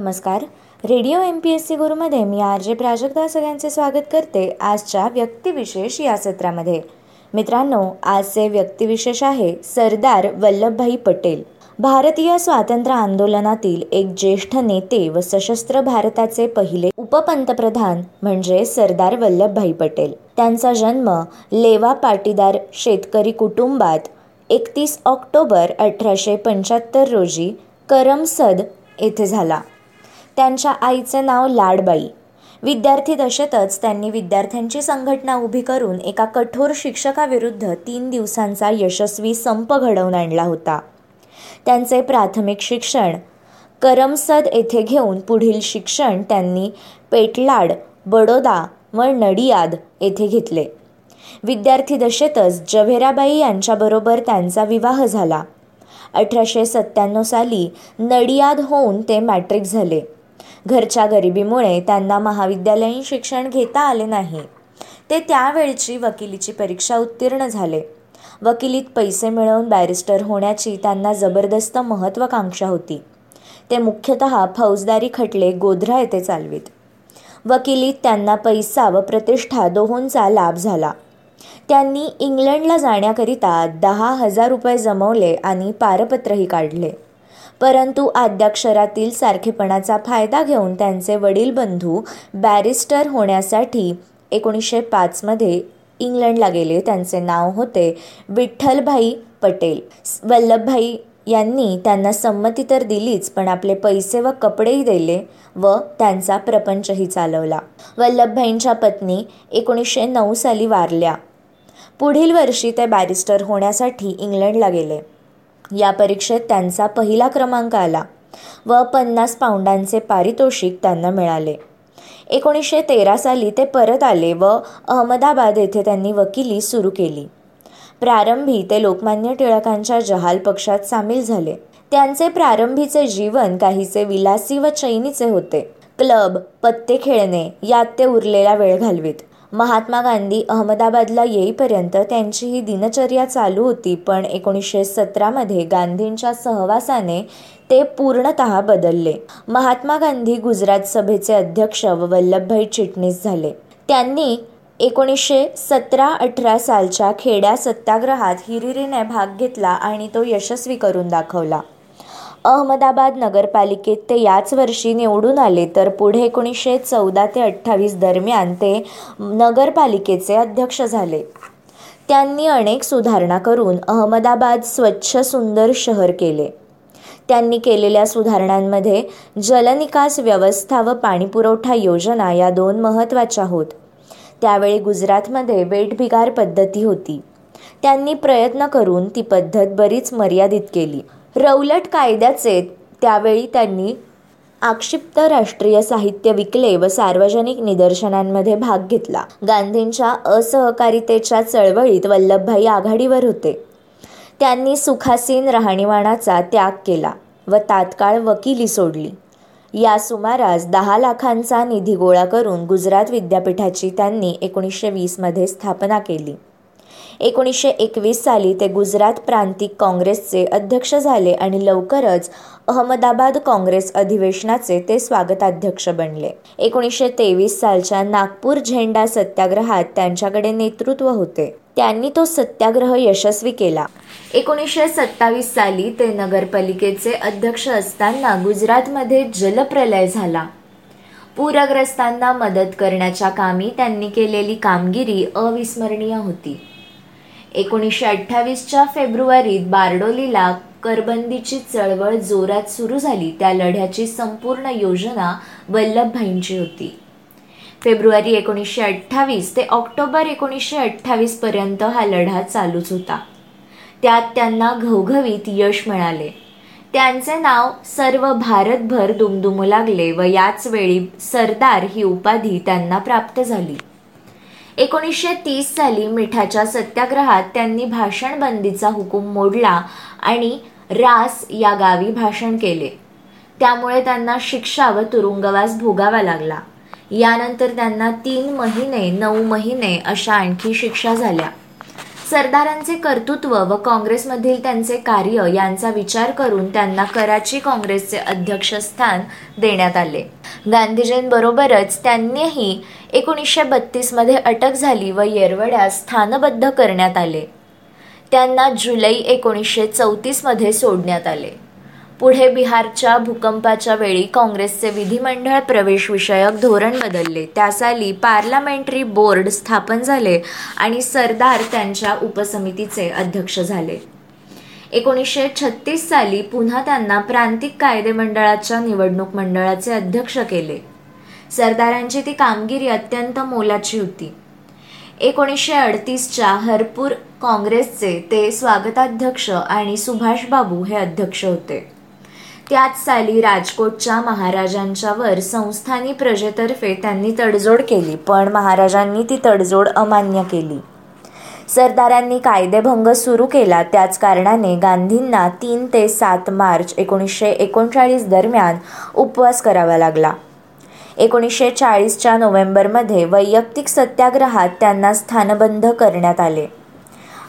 नमस्कार. Radio M P S C गुरुमध्ये मी R J Prajakta सगळ्यांचे स्वागत करते आजच्या व्यक्तिविशेष या सत्रामध्ये. मित्रांनो आजचे व्यक्तिविशेष आहे सरदार वल्लभभाई पटेल. भारतीय स्वातंत्र्य आंदोलनातील एक ज्येष्ठ नेते व सशस्त्र भारताचे पहिले उपपंतप्रधान म्हणजे सरदार वल्लभभाई पटेल. त्यांचा जन्म लेवा पाटीदार शेतकरी कुटुंबात एकतीस ऑक्टोबर अठराशे पंच्याहत्तर रोजी करमसद येथे झाला. त्यांच्या आईचे नाव लाडबाई. विद्यार्थी दशेतच त्यांनी विद्यार्थ्यांची संघटना उभी करून एका कठोर शिक्षकाविरुद्ध तीन दिवसांचा यशस्वी संप घडवून आणला होता. त्यांचे प्राथमिक शिक्षण करमसद येथे घेऊन पुढील शिक्षण त्यांनी पेटलाड बडोदा व नडियाद येथे घेतले. विद्यार्थी दशेतच जव्हेराबाई यांच्याबरोबर त्यांचा विवाह झाला. अठराशे सत्त्याण्णव साली नडियाद होऊन ते मॅट्रिक झाले. घरच्या गरिबीमुळे त्यांना महाविद्यालयीन शिक्षण घेता आले नाही. ते त्यावेळची वकिलीची परीक्षा उत्तीर्ण झाले. वकिलीत पैसे मिळवून बॅरिस्टर होण्याची त्यांना जबरदस्त महत्त्वाकांक्षा होती. ते मुख्यतः फौजदारी खटले गोध्रा येथे चालवीत. वकिलीत त्यांना पैसा व प्रतिष्ठा दोहोंचा लाभ झाला. त्यांनी इंग्लंडला जाण्याकरिता दहा हजार रुपये जमवले आणि पारपत्रही काढले. परंतु आद्याक्षरातील सारखेपणाचा फायदा घेऊन त्यांचे वडील बंधू बॅरिस्टर होण्यासाठी एकोणीसशे पाचमध्ये इंग्लंडला गेले. त्यांचे नाव होते विठ्ठलभाई पटेल. वल्लभभाई यांनी त्यांना संमती तर दिलीच पण आपले पैसे व कपडेही दिले व त्यांचा प्रपंचही चालवला. वल्लभभाईंच्या पत्नी एकोणीसशे नऊ साली वारल्या. पुढील वर्षी ते बॅरिस्टर होण्यासाठी इंग्लंडला गेले. या परीक्षेत त्यांचा पहिला क्रमांक आला व पन्नास पाऊंडांचे पारितोषिक त्यांना मिळाले. एकोणीसशे तेरा साली ते परत आले व अहमदाबाद येथे त्यांनी वकिली सुरू केली. प्रारंभी ते लोकमान्य टिळकांच्या जहाल पक्षात सामील झाले. त्यांचे प्रारंभीचे जीवन काहीसे विलासी व चैनीचे होते. क्लब पत्ते खेळणे यात ते उरलेला वेळ घालवीत. महात्मा गांधी अहमदाबादला येईपर्यंत त्यांची ही दिनचर्या चालू होती पण एकोणीसशे सतरामध्ये गांधींच्या सहवासाने ते पूर्णत बदलले. महात्मा गांधी गुजरात सभेचे अध्यक्ष व वल्लभभाई चिटणीस झाले. त्यांनी एकोणीसशे सतरा अठरा सालच्या खेड्या सत्याग्रहात हिरिरीने भाग घेतला आणि तो यशस्वी करून दाखवला. अहमदाबाद नगरपालिकेत ते याच वर्षी निवडून आले तर पुढे एकोणीसशे चौदा ते अठ्ठावीस दरम्यान ते नगरपालिकेचे अध्यक्ष झाले. त्यांनी अनेक सुधारणा करून अहमदाबाद स्वच्छ सुंदर शहर केले. त्यांनी केलेल्या सुधारणांमध्ये जलनिकास व्यवस्था व पाणीपुरवठा योजना या दोन महत्त्वाच्या होत. त्यावेळी गुजरातमध्ये वेठबिगार पद्धती होती. त्यांनी प्रयत्न करून ती पद्धत बरीच मर्यादित केली. रौलट कायद्याचे त्यावेळी त्यांनी आक्षिप्त राष्ट्रीय साहित्य विकले व सार्वजनिक निदर्शनांमध्ये भाग घेतला. गांधींच्या असहकारितेच्या चळवळीत वल्लभभाई आघाडीवर होते. त्यांनी सुखासीन राहणीमानाचा त्याग केला व तात्काळ वकिली सोडली. या सुमारास दहा लाखांचा निधी गोळा करून गुजरात विद्यापीठाची त्यांनी एकोणीसशे वीसमध्ये स्थापना केली. एकोणीसशे एकवीस साली ते गुजरात प्रांतिक काँग्रेसचे अध्यक्ष झाले आणि लवकरच अहमदाबाद काँग्रेस अधिवेशनाचे ते स्वागताध्यक्ष बनले. एकोणीसशे तेवीस सालच्या नागपूर झेंडा सत्याग्रहात त्यांच्याकडे नेतृत्व होते. त्यांनी तो सत्याग्रह यशस्वी केला. एकोणीसशे सत्तावीस साली ते नगरपालिकेचे अध्यक्ष असताना गुजरातमध्ये जलप्रलय झाला. पूरग्रस्तांना मदत करण्याच्या कामी त्यांनी केलेली कामगिरी अविस्मरणीय होती. एकोणीसशे अठ्ठावीसच्या फेब्रुवारीत बारडोलीला करबंदीची चळवळ जोरात सुरू झाली. त्या लढ्याची संपूर्ण योजना वल्लभभाईंची होती. फेब्रुवारी एकोणीसशे अठ्ठावीस ते ऑक्टोबर एकोणीसशे अठ्ठावीस पर्यंत हा लढा चालूच होता. त्यात त्यांना घवघवीत यश मिळाले. त्यांचे नाव सर्व भारतभर दुमदुमू लागले व याच वेळी सरदार ही उपाधी त्यांना प्राप्त झाली. एकोणीसशे तीस साली मिठाच्या सत्याग्रहात त्यांनी भाषणबंदीचा हुकूम मोडला आणि रास या गावी भाषण केले. त्यामुळे त्यांना शिक्षा व तुरुंगवास भोगावा लागला. यानंतर त्यांना तीन महिने नऊ महिने अशा आणखी शिक्षा झाल्या. सरदारांचे कर्तृत्व व काँग्रेसमधील त्यांचे कार्य यांचा विचार करून त्यांना कराची काँग्रेसचे अध्यक्षस्थान देण्यात आले. गांधीजींबरोबरच त्यांनीही एकोणीसशे बत्तीसमध्ये अटक झाली व येरवड्यास स्थानबद्ध करण्यात आले. त्यांना जुलै एकोणीसशे चौतीसमध्ये सोडण्यात आले. पुढे बिहारच्या भूकंपाच्या वेळी काँग्रेसचे विधिमंडळ प्रवेशविषयक धोरण बदलले. त्या साली पार्लमेंटरी बोर्ड स्थापन झाले आणि सरदार त्यांच्या उपसमितीचे अध्यक्ष झाले. एकोणीसशे छत्तीस साली पुन्हा त्यांना प्रांतिक कायदे मंडळाच्या निवडणूक मंडळाचे अध्यक्ष केले. सरदारांची ती कामगिरी अत्यंत मोलाची होती. एकोणीसशे अडतीसच्या हरपूर काँग्रेसचे ते स्वागताध्यक्ष आणि सुभाषबाबू हे अध्यक्ष होते. त्याच साली राजकोटच्या महाराजांच्यावर संस्थानी प्रजेतर्फे त्यांनी तडजोड केली पण महाराजांनी ती तडजोड अमान्य केली. सरदारांनी कायदेभंग सुरू केला त्याच कारणाने गांधींना तीन ते सात मार्च एकोणीसशे एकोणचाळीस दरम्यान उपवास करावा लागला. एकोणीसशे चाळीसच्या नोव्हेंबरमध्ये वैयक्तिक सत्याग्रहात त्यांना स्थानबंध करण्यात आले.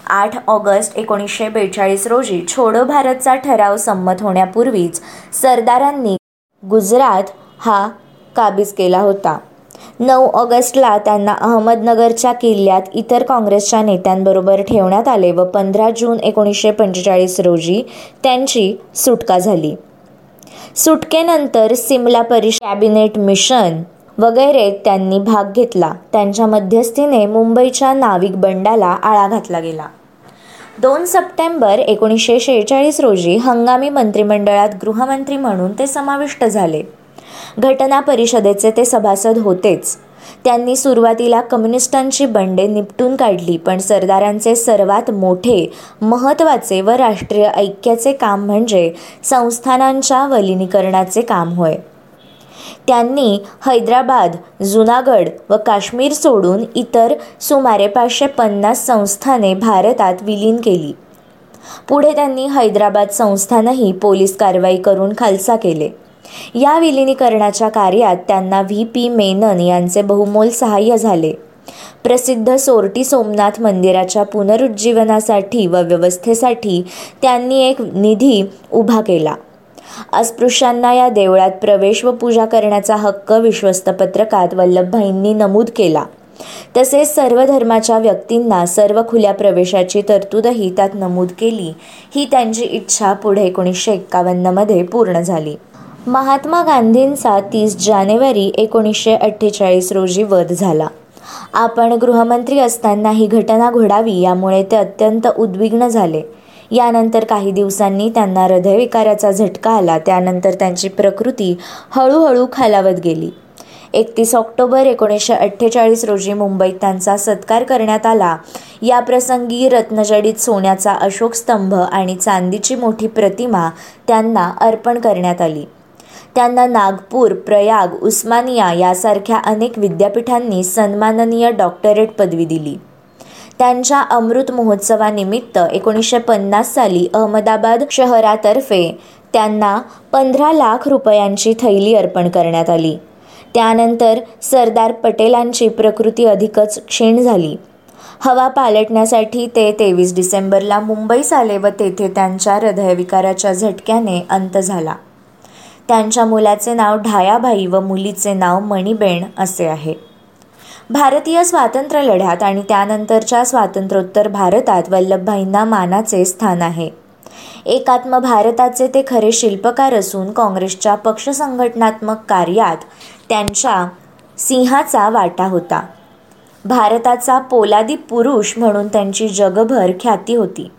आठ ऑगस्ट एकोणीसशे बेचाळीस रोजी छोडो भारतचा ठराव संमत होण्यापूर्वीच सरदारांनी गुजरात हा काबीज केला होता. नऊ ऑगस्टला त्यांना अहमदनगरच्या किल्ल्यात इतर काँग्रेसच्या नेत्यांबरोबर ठेवण्यात आले व पंधरा जून एकोणीसशे पंचेचाळीस रोजी त्यांची सुटका झाली. सुटकेनंतर सिमला परिष कॅबिनेट मिशन वगैरे त्यांनी भाग घेतला. त्यांच्या मध्यस्थीने मुंबईच्या नाविक बंडाला आळा घातला गेला. दोन सप्टेंबर एकोणीसशे शेहेचाळीस रोजी हंगामी मंत्रिमंडळात गृहमंत्री म्हणून ते समाविष्ट झाले. घटना परिषदेचे ते सभासद होतेच. त्यांनी सुरुवातीला कम्युनिस्टांची बंडे निपटून काढली पण सरदारांचे सर्वात मोठे महत्त्वाचे व राष्ट्रीय ऐक्याचे काम म्हणजे संस्थानांच्या वलिनीकरणाचे काम होय. त्यांनी हैदराबाद जुनागड व काश्मीर सोडून इतर सुमारे पाचशे पन्नास संस्थाने भारतात विलीन केली. पुढे त्यांनी हैदराबाद संस्थानही पोलीस कारवाई करून खालसा केले. या विलिनीकरणाच्या कार्यात त्यांना व्ही. पी. मेनन यांचे बहुमोल सहाय्य झाले. प्रसिद्ध सोरटी सोमनाथ मंदिराच्या पुनरुज्जीवनासाठी व व्यवस्थेसाठी त्यांनी एक निधी उभा केला. अस्पृश्यांना या देवळात प्रवेश व पूजा करण्याचा हक्क विश्वस्त पत्रकात वल्लभभाईंनी नमूद केला. तसेच सर्व धर्माच्या व्यक्तींना सर्व खुल्या प्रवेशाची तरतूदही त्यात नमूद केली. ही त्यांची इच्छा पुढे एकोणीसशे एक्कावन्नमध्ये पूर्ण झाली. महात्मा गांधींचा तीस जानेवारी एकोणीसशे अठ्ठेचाळीस रोजी वध झाला. आपण गृहमंत्री असताना ही घटना घडावी यामुळे ते अत्यंत उद्विग्न झाले. यानंतर काही दिवसांनी त्यांना हृदयविकाराचा झटका आला. त्यानंतर त्यांची प्रकृती हळूहळू खालावत गेली. एकतीस ऑक्टोबर एकोणीसशे अठ्ठेचाळीस रोजी मुंबईत त्यांचा सत्कार करण्यात आला. या प्रसंगी रत्नजडीत सोन्याचा अशोक स्तंभ आणि चांदीची मोठी प्रतिमा त्यांना अर्पण करण्यात आली. त्यांना नागपूर प्रयाग उस्मानिया यासारख्या अनेक विद्यापीठांनी सन्माननीय डॉक्टरेट पदवी दिली. त्यांच्या अमृत महोत्सवानिमित्त एकोणीसशे पन्नास साली अहमदाबाद शहरातर्फे त्यांना पंधरा लाख रुपयांची थैली अर्पण करण्यात आली. त्यानंतर सरदार पटेलांची प्रकृती अधिकच क्षीण झाली. हवा पालटण्यासाठी ते तेवीस डिसेंबरला मुंबईस आले व तेथे त्यांच्या हृदयविकाराच्या झटक्याने अंत झाला. त्यांच्या मुलाचे नाव ढायाभाई व मुलीचे नाव मणिबेण असे आहे. भारतीय स्वातंत्र्य लढ्यात आणि त्यानंतरच्या स्वातंत्र्योत्तर भारतात वल्लभभाईंना मानाचे स्थान आहे. एकात्म भारताचे ते खरे शिल्पकार असून काँग्रेसच्या पक्ष संघटनात्मक कार्यात त्यांच्या सिंहाचा वाटा होता. भारताचा पोलादी पुरुष म्हणून त्यांची जगभर ख्याती होती.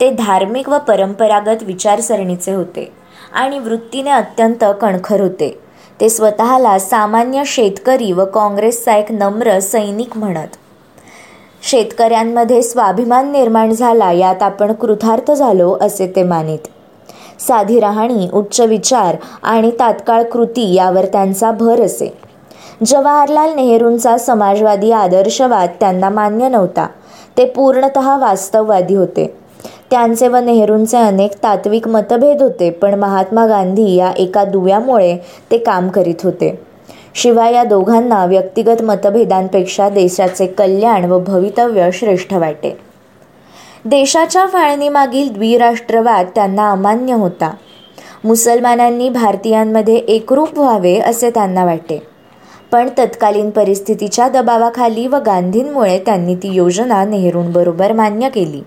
ते धार्मिक व परंपरागत विचारसरणीचे होते आणि वृत्तीने अत्यंत कणखर होते. ते स्वतःला सामान्य शेतकरी व काँग्रेसचा एक नम्र सैनिक म्हणत. शेतकऱ्यांमध्ये स्वाभिमान निर्माण झाला यात आपण कृतार्थ झालो असे ते मानित. साधी राहणी उच्च विचार आणि तात्काळ कृती यावर त्यांचा भर असे. जवाहरलाल नेहरूंचा समाजवादी आदर्शवाद त्यांना मान्य नव्हता. ते पूर्णत वास्तववादी होते. त्यांचे व नेहरूंचे अनेक तात्विक मतभेद होते पण महात्मा गांधी या एका दुव्यामुळे ते काम करीत होते. शिवाय या दोघांना व्यक्तिगत मतभेदांपेक्षा देशाचे कल्याण व भवितव्य श्रेष्ठ वाटे. देशाच्या फाळणीमागील द्विराष्ट्रवाद त्यांना अमान्य होता. मुसलमानांनी भारतीयांमध्ये एकरूप व्हावे असे त्यांना वाटे. पण तत्कालीन परिस्थितीच्या दबावाखाली व गांधींमुळे त्यांनी ती योजना नेहरूंबरोबर मान्य केली.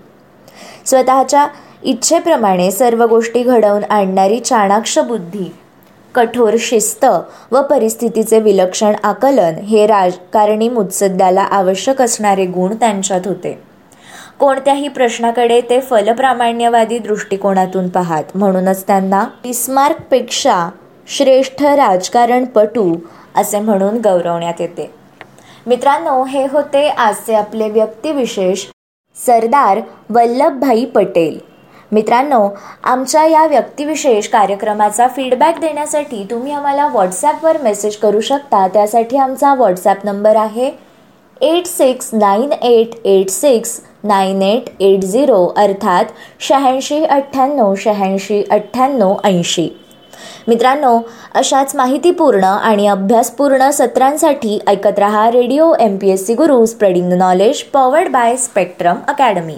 स्वतःच्या इच्छेप्रमाणे सर्व गोष्टी घडवून आणणारी चाणाक्ष बुद्धी कठोर शिस्त व परिस्थितीचे विलक्षण आकलन हे राजकारणी मुत्सद्द्याला आवश्यक असणारे गुण त्यांच्यात होते. कोणत्याही प्रश्नाकडे ते फलप्रामाण्यवादी दृष्टिकोनातून पाहात म्हणूनच त्यांना बिस्मार्कपेक्षा श्रेष्ठ राजकारणपटू असे म्हणून गौरवण्यात येते. मित्रांनो हे होते आजचे आपले व्यक्तिविशेष. सरदार वल्लभभाई पटेल. मित्रांनो आमच्या या व्यक्तिविशेष कार्यक्रमाचा फीडबॅक देण्यासाठी तुम्ही आम्हाला व्हॉट्सॲपवर मेसेज करू शकता. त्यासाठी आमचा व्हॉट्सॲप नंबर आहे eight six nine eight eight six nine eight eight zero अर्थात शहाऐंशी अठ्ठ्याण्णव शहाऐंशी अठ्ठ्याण्णव ऐंशी. मित्रांनो अशाच माहितीपूर्ण आणि अभ्यासपूर्ण सत्रांसाठी ऐकत रहा radio M P S C Guru spreading the knowledge powered by spectrum academy